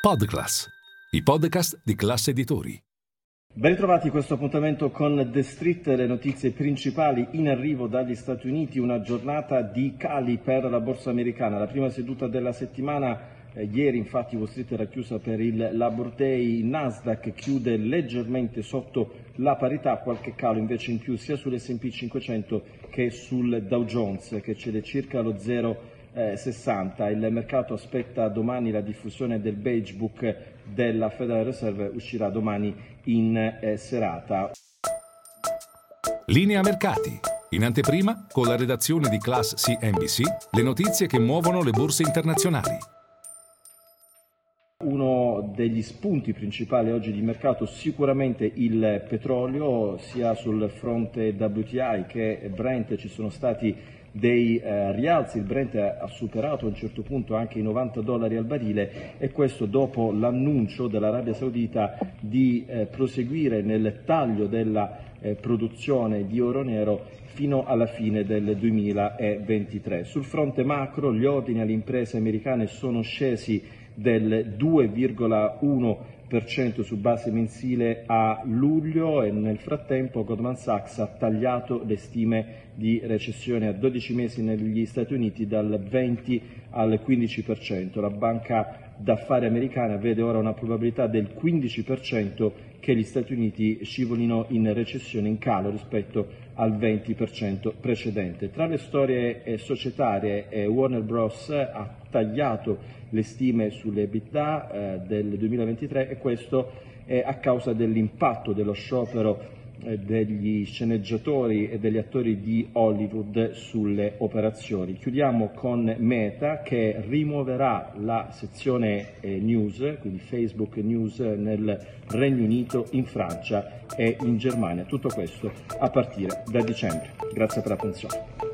Podclass, i podcast di classe editori. Ben ritrovati questo appuntamento con The Street, le notizie principali in arrivo dagli Stati Uniti, una giornata di cali per la borsa americana, la prima seduta della settimana. Eh, ieri infatti Wall Street era chiusa per il Labor Day, Nasdaq chiude leggermente sotto la parità, qualche calo invece in più sia sull'S&P 500 che sul Dow Jones che cede circa lo 0,5 eh, 60. Il mercato aspetta domani la diffusione del Beige Book della Federal Reserve, uscirà domani in eh, serata. Linea mercati. In anteprima, con la redazione di Class CNBC, le notizie che muovono le borse internazionali. Degli spunti principali oggi di mercato sicuramente il petrolio, sia sul fronte WTI che Brent ci sono stati dei eh, rialzi, il Brent ha superato a un certo punto anche i 90 dollari al barile e questo dopo l'annuncio dell'Arabia Saudita di eh, proseguire nel taglio della eh, produzione di oro nero fino alla fine del 2023. Sul fronte macro gli ordini alle imprese americane sono scesi del 2,1% su base mensile a luglio e nel frattempo Goldman Sachs ha tagliato le stime di recessione a 12 mesi negli Stati Uniti dal 20 al 15%. La banca d'affari americana vede ora una probabilità del 15% che gli Stati Uniti scivolino in recessione in calo rispetto al 20% precedente. Tra le storie eh, societarie eh, Warner Bros. ha tagliato le stime sulle EBITDA eh, del 2023 e questo è a causa dell'impatto dello sciopero degli sceneggiatori e degli attori di Hollywood sulle operazioni. Chiudiamo con Meta che rimuoverà la sezione eh, news, quindi Facebook News nel Regno Unito, in Francia e in Germania. Tutto questo a partire da dicembre. Grazie per l'attenzione.